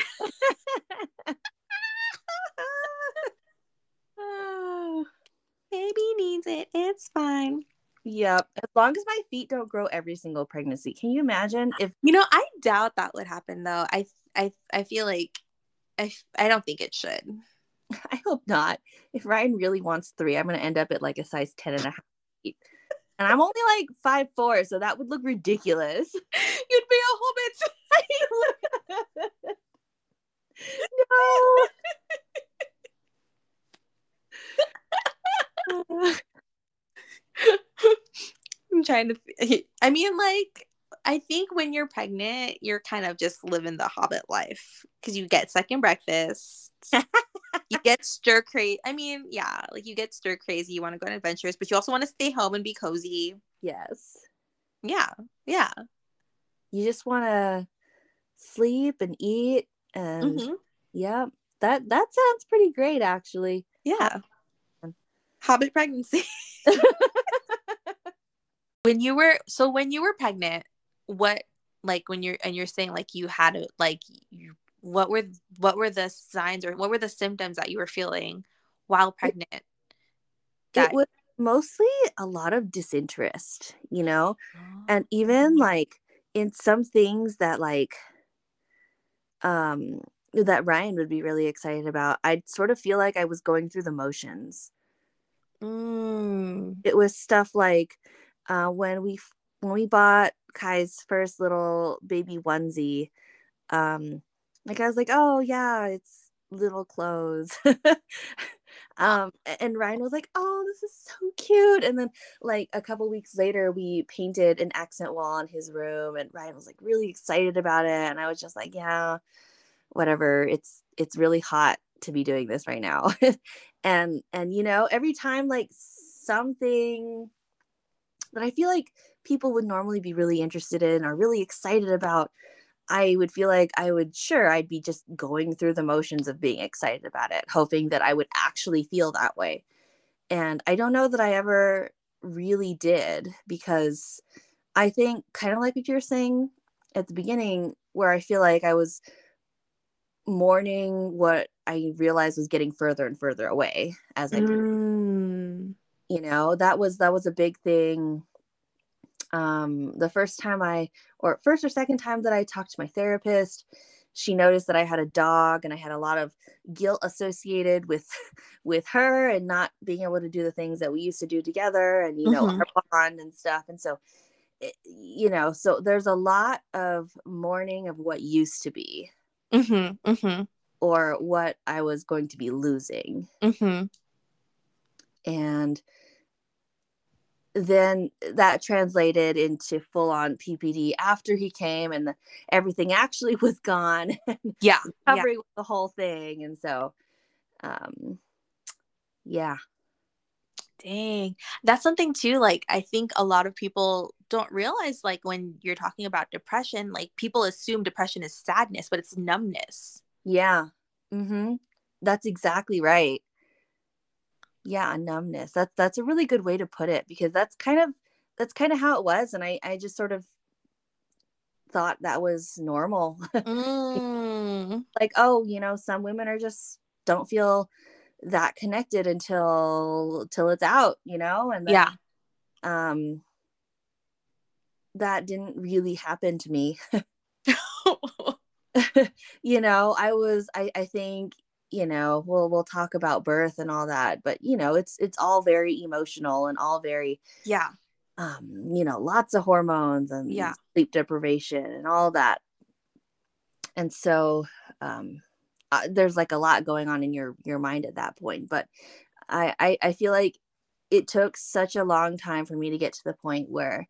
Oh. baby needs it it's fine Yep. As long as my feet don't grow every single pregnancy. Can you imagine if you know i doubt that would happen though i i, I feel like I, I don't think it should I hope not. If Ryan really wants three, I'm gonna end up at like a size 10 and a half feet. And I'm only like five four, so that would look ridiculous. you'd be a hobbit no. I'm trying to. I mean, like, I think when you're pregnant, you're kind of just living the hobbit life because you get second breakfast. you get stir crazy. I mean, yeah, like you get stir crazy. You want to go on adventures, but you also want to stay home and be cozy. yes. Yeah, yeah, You just wanna sleep and eat And Mhm. yeah, that that sounds pretty great actually. Yeah. Hobbit pregnancy. when you were so when you were pregnant, what like when you're and you're saying like you had it like you what were what were the signs or what were the symptoms that you were feeling while pregnant? That- It was mostly a lot of disinterest, you know? and even like in some things that like um that Ryan would be really excited about I'd sort of feel like I was going through the motions Mm. it was stuff like uh when we when we bought Kai's first little baby onesie. Um like I was like oh yeah it's little clothes. Um and Ryan was like oh this is so cute. And then like a couple weeks later we painted an accent wall in his room and Ryan was like really excited about it. And I was just like yeah whatever. It's it's really hot to be doing this right now. And and you know every time like something that I feel like people would normally be really interested in or really excited about I would feel like I would sure I'd be just going through the motions of being excited about it hoping that I would actually feel that way and I don't know that I ever really did because I think kind of like what you were saying at the beginning where I feel like I was mourning what I realized was getting further and further away as I grew Mm. you know that was that was a big thing um the first time i or first or second time that i talked to my therapist she noticed that i had a dog and i had a lot of guilt associated with with her and not being able to do the things that we used to do together and you know Mhm. our bond and stuff and so it, you know so there's a lot of mourning of what used to be Mhm. Mhm. or what i was going to be losing Mhm. and then that translated into full on PPD after he came and the, everything actually was gone Yeah. Yeah. the whole thing and so um yeah Dang. That's something too. Like, I think a lot of people don't realize, like, when you're talking about depression, like, people assume depression is sadness, but it's numbness. yeah mhm that's exactly right yeah numbness that's that's a really good way to put it because that's kind of that's kind of how it was and i i just sort of thought that was normal Mm. like oh you know some women are just don't feel that connected until till it's out you know and then, Yeah. um that didn't really happen to me you know i was i i think you know we'll we'll talk about birth and all that but you know it's it's all very emotional and all very yeah. um you know lots of hormones and Yeah. sleep deprivation and all that and so um uh, there's like a lot going on in your your mind at that point but I, I i feel like it took such a long time for me to get to the point where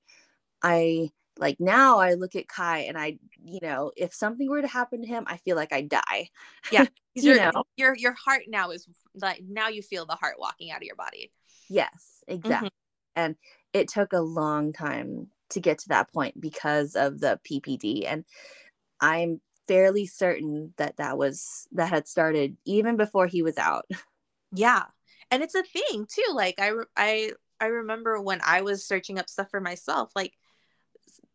i like now i look at kai and i you know if something were to happen to him i feel like i'd die yeah You are- know. your your heart now is like now you feel the heart walking out of your body. yes exactly mm-hmm. and it took a long time to get to that point because of the ppd and i'm fairly certain that that was that had started even before he was out Yeah. And it's a thing too. Like I I I remember when I was searching up stuff for myself like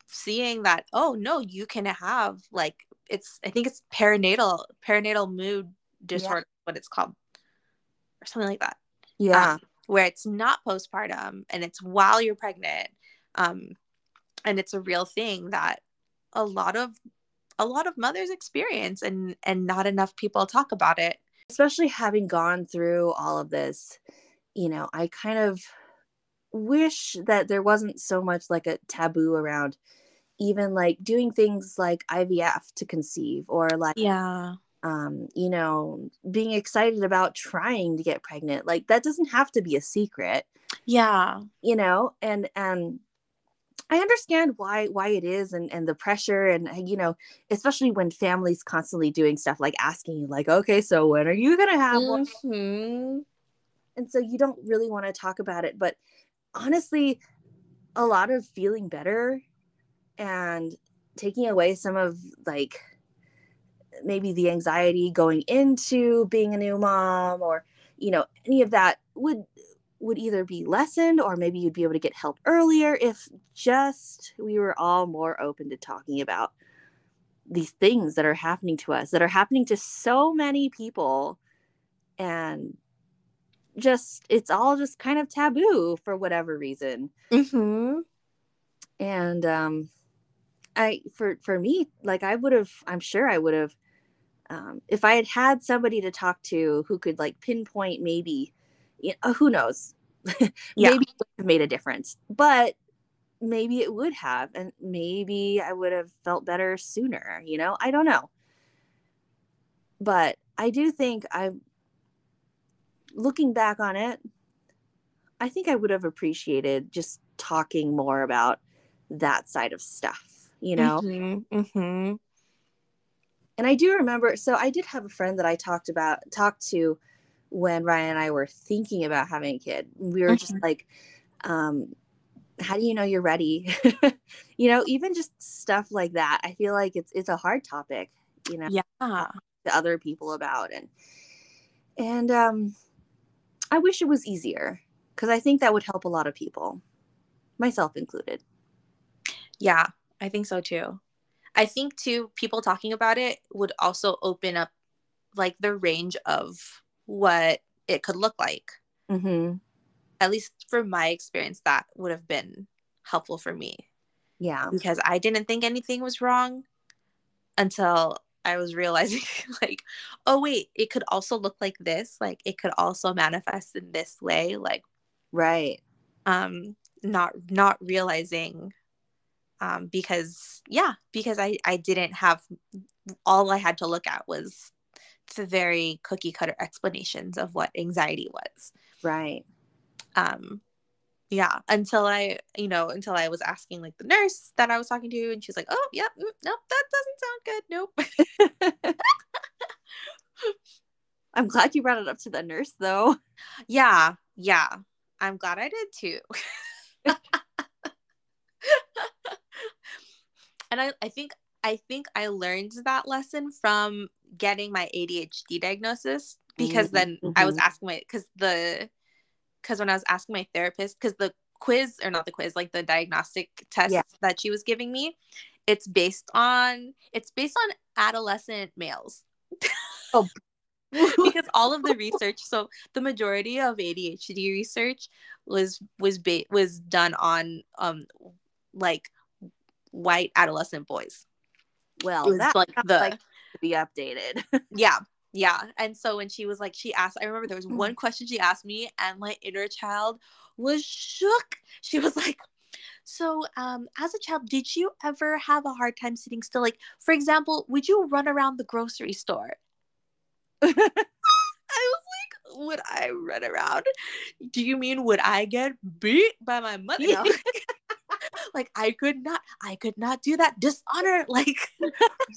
seeing that oh no, you can have like it's I think it's perinatal perinatal mood disorder what it's called or something like that. yeah Um, where it's not postpartum and it's while you're pregnant. Um and it's a real thing that a lot of a lot of mothers experience and and not enough people talk about it. especially having gone through all of this, you know, I kind of wish that there wasn't so much like a taboo around even like doing things like IVF to conceive or like Yeah. um you know being excited about trying to get pregnant like that doesn't have to be a secret Yeah. you know and and I understand why why it is and and the pressure and you know especially when families constantly doing stuff like asking you like okay so when are you going to have one Mhm. and so you don't really want to talk about it but honestly a lot of feeling better and taking away some of like maybe the anxiety going into being a new mom or you know any of that would would either be lessened or maybe you'd be able to get help earlier if just we were all more open to talking about these things that are happening to us that are happening to so many people. And just it's all just kind of taboo for whatever reason Mm-hmm. and um i for for me like i would have i'm sure i would have um if i had had somebody to talk to who could like pinpoint maybe you know, who knows Yeah. maybe it would have made a difference but maybe it would have and maybe i would have felt better sooner you know i don't know but i do think i looking back on it i think i would have appreciated just talking more about that side of stuff you know Mm-hmm. Mm-hmm. and i do remember so i did have a friend that i talked about talked to when ryan and i were thinking about having a kid we were just like um how do you know you're ready you know even just stuff like that i feel like it's it's a hard topic you know Yeah. to other people about and and um i wish it was easier because i think that would help a lot of people myself included Yeah, I think so too. I think too, people talking about it would also open up like the range of what it could look like. mm-hmm. At least from my experience, that would have been helpful for me yeah because I didn't think anything was wrong until I was realizing, like, oh, wait, it could also look like this. Like, it could also manifest in this way. Like, right um not not realizing um because yeah because i i didn't have all i had to look at was the very cookie cutter explanations of what anxiety was right um yeah until i you know until i was asking like the nurse that i was talking to and she's like oh yep mm, nope that doesn't sound good nope. I'm glad you brought it up to the nurse though. Yeah yeah i'm glad i did too. And I, I think i think i learned that lesson from getting my adhd diagnosis because then i was Mhm. asking my because the because when i was asking my therapist because the quiz or not the quiz like the diagnostic tests Yeah. that she was giving me it's based on it's based on adolescent males Oh. because all of the research so the majority of adhd research was was ba- was done on um like white adolescent boys well was that like the like to be updated yeah yeah and so when she was like she asked i remember there was Mm. one question she asked me and my inner child was shook she was like so um as a child did you ever have a hard time sitting still like for example would you run around the grocery store I was like, would I run around? Do you mean would I get beat by my mother? No. like I could not, I could not do that. Dishonor, like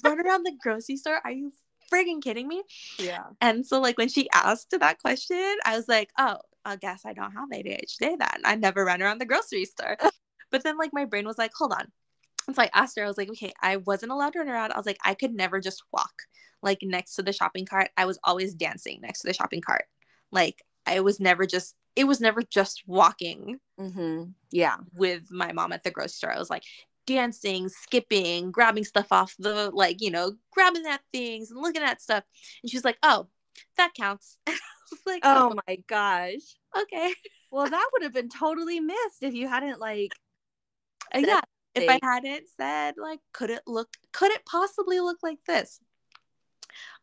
run around the grocery store. Are you frigging kidding me? yeah And so like when she asked that question, I was like, oh, I guess I don't have ADHD then. I never ran around the grocery store. but then like my brain was like, hold on. And so I asked her, I was like, okay, I wasn't allowed to run around. I was like, I could never just walk like next to the shopping cart. I was always dancing next to the shopping cart. Like I was never just it was never just walking hmm yeah with my mom at the grocery store. I was like dancing, skipping, grabbing stuff off the like, you know, grabbing at things and looking at stuff. And she was like, "Oh, that counts." I was like, oh my gosh "Oh, okay." well that would have been totally missed if you hadn't like Uh, yeah, if I hadn't said like, could it look? Could it possibly look like this?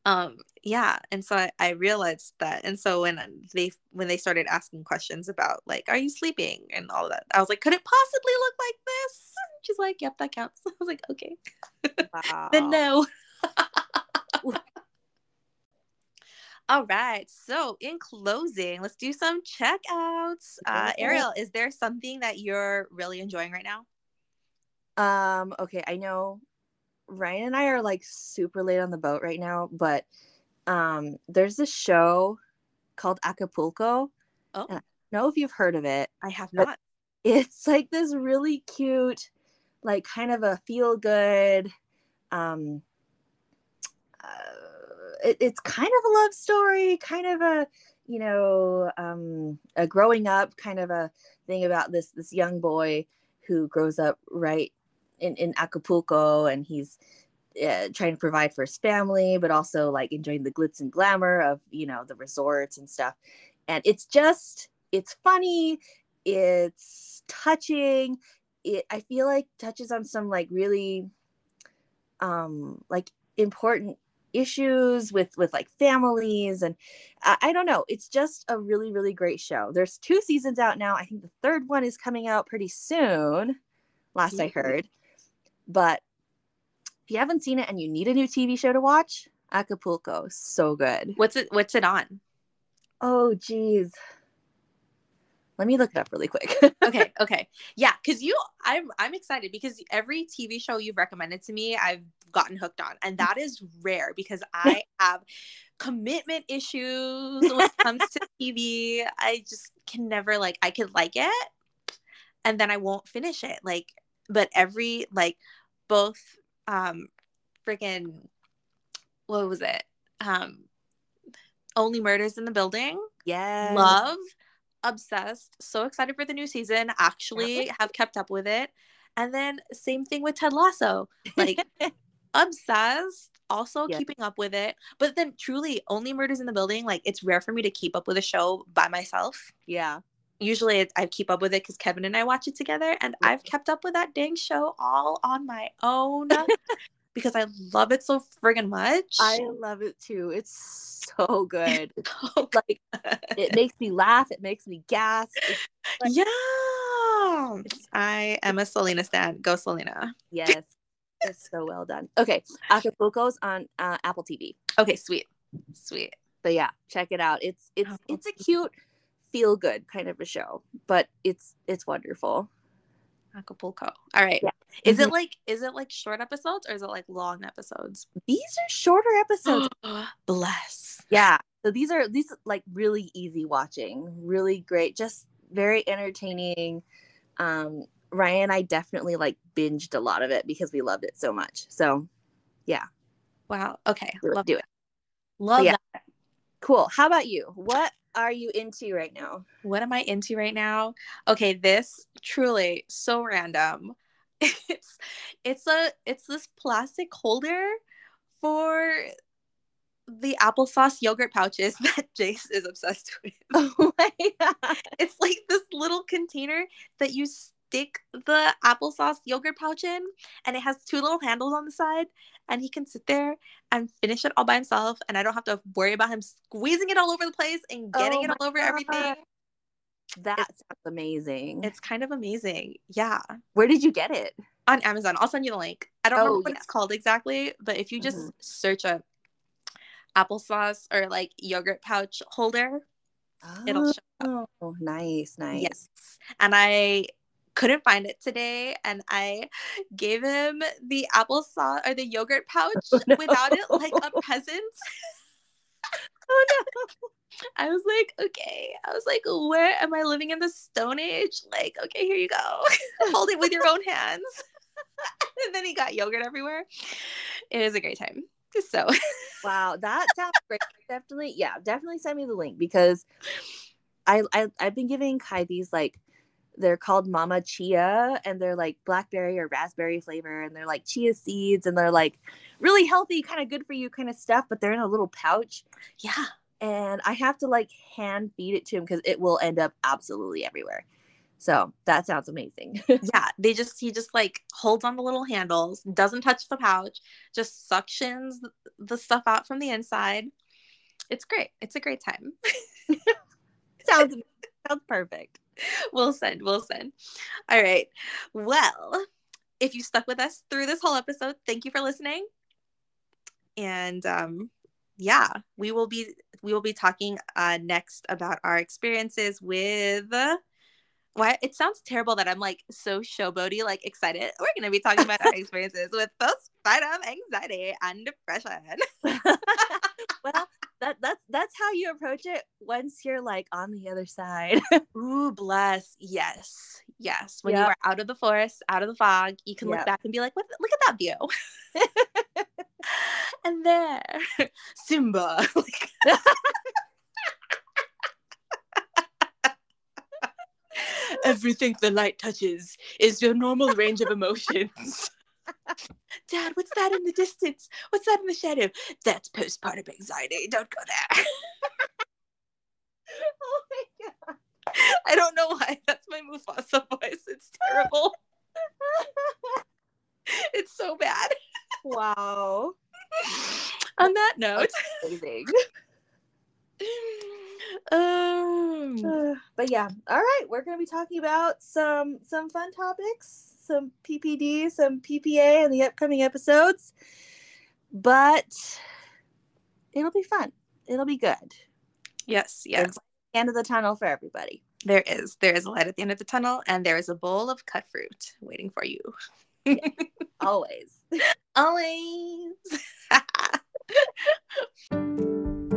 Um, yeah, and so I, I realized that, and so when they when they started asking questions about like, are you sleeping and all that, I was like, could it possibly look like this? She's like, yep, that counts. I was like, okay, wow then no. All right. So, in closing, let's do some checkouts. Uh, Ariel, is there something that you're really enjoying right now? Um, okay, I know Ryan and I are like super late on the boat right now, but um there's this show called Acapulco. Oh. And I don't know if you've heard of it. I have not. It's like this really cute, like kind of a feel good um uh, it, it's kind of a love story, kind of a you know um, a growing up kind of a thing about this this young boy who grows up right in in Acapulco and he's uh, trying to provide for his family, but also like enjoying the glitz and glamour of you know the resorts and stuff. And it's just it's funny, it's touching. It I feel like touches on some like really um like important issues with with like families and I, I, don't know. It's just a really really great show. There's two seasons out now. I think the third one is coming out pretty soon last mm-hmm. i heard. But if you haven't seen it and you need a new tv show to watch acapulco so good. What's it what's it on? Oh geez let me look it up really quick. okay, okay. Yeah, cuz you I'm I'm excited because every TV show you've recommended to me, I've gotten hooked on. And that is rare because I have commitment issues when it comes to TV. I just can never like I could like it and then I won't finish it. Like but every like both um freaking what was it? Um only murders in the building. Yeah. Love obsessed, so excited for the new season. Actually, have kept up with it. And then same thing with Ted Lasso. Like obsessed, also keeping up with it. But then truly only murders in the building, like it's rare for me to keep up with a show by myself. Yeah. Usually I keep up with it because Kevin and I watch it together. And. I've kept up with that dang show all on my own. because I love it so friggin' much. I love it too. It's so good. so like it makes me laugh. It makes me gasp. Like, yeah. I am a Selena stan. Go Selena. Yes. It's so well done. Okay. Acapulco's on uh, Apple TV. Okay, sweet. Sweet. But yeah, check it out. It's it's it's a cute feel good kind of a show, but it's it's wonderful. Acapulco. All right. Yeah. Is mm-hmm. it like is it like short episodes or is it like long episodes? These are shorter episodes. Bless. Yeah. So these are these like really easy watching, really great, just very entertaining. Um Ryan and I definitely like binged a lot of it because we loved it so much. So yeah. Wow. Okay. Do Love do it. Love yeah. that. Cool. How about you? What are you into right now? What am I into right now? Okay, this truly so random. It's it's a it's this plastic holder for the applesauce yogurt pouches that Jace is obsessed with. Oh my god. It's like this little container that you stick the applesauce yogurt pouch in and it has two little handles on the side and he can sit there and finish it all by himself and I don't have to worry about him squeezing it all over the place and getting oh it all over God. everything. That it's, sounds amazing. It's kind of amazing. Yeah. Where did you get it? On Amazon. I'll send you the link. I don't oh, know what yeah. it's called exactly, but if you just mm-hmm. search a applesauce or like yogurt pouch holder, oh, it'll show up. Oh, nice, nice. Yes. And I couldn't find it today and I gave him the applesauce or the yogurt pouch oh, no. without it like a peasant. oh no. I was like, okay. I was like, where am I living in the Stone Age? Like, okay, here you go. Hold it with your own hands. and then he got yogurt everywhere. It was a great time. So wow, that sounds great. Definitely, yeah, definitely send me the link because I, I I've been giving Kai these like they're called Mama Chia and they're like blackberry or raspberry flavor and they're like chia seeds and they're like really healthy, kind of good for you kind of stuff, but they're in a little pouch. Yeah. And I have to like hand feed it to him because it will end up absolutely everywhere. So that sounds amazing. yeah, they just he just like holds on the little handles, doesn't touch the pouch, just suctions the stuff out from the inside. It's great. It's a great time. sounds sounds perfect. we'll send, we'll send. All right. Well, if you stuck with us through this whole episode, thank you for listening. And um, yeah, we will be we will be talking uh, next about our experiences with. Why it sounds terrible that I'm like so showboaty, like excited. We're gonna be talking about our experiences with postpartum anxiety and depression. well, that that's that's how you approach it once you're like on the other side. Ooh, bless. Yes. Yes. When yep. you are out of the forest, out of the fog, you can yep. look back and be like, what look at that view. and there, Simba. Everything the light touches is your normal range of emotions. Dad, what's that in the distance? What's that in the shadow? That's postpartum anxiety. Don't go there. oh my god. I don't know why. That's my Mufasa voice. It's terrible. it's so bad. Wow. On that note, Amazing. um, but yeah, all right, we're gonna be talking about some some fun topics, some PPD, some PPA in the upcoming episodes, but it'll be fun. It'll be good. Yes, yes. end of the tunnel for everybody. There is. There is a light at the end of the tunnel, and there is a bowl of cut fruit waiting for you. yeah, always. always.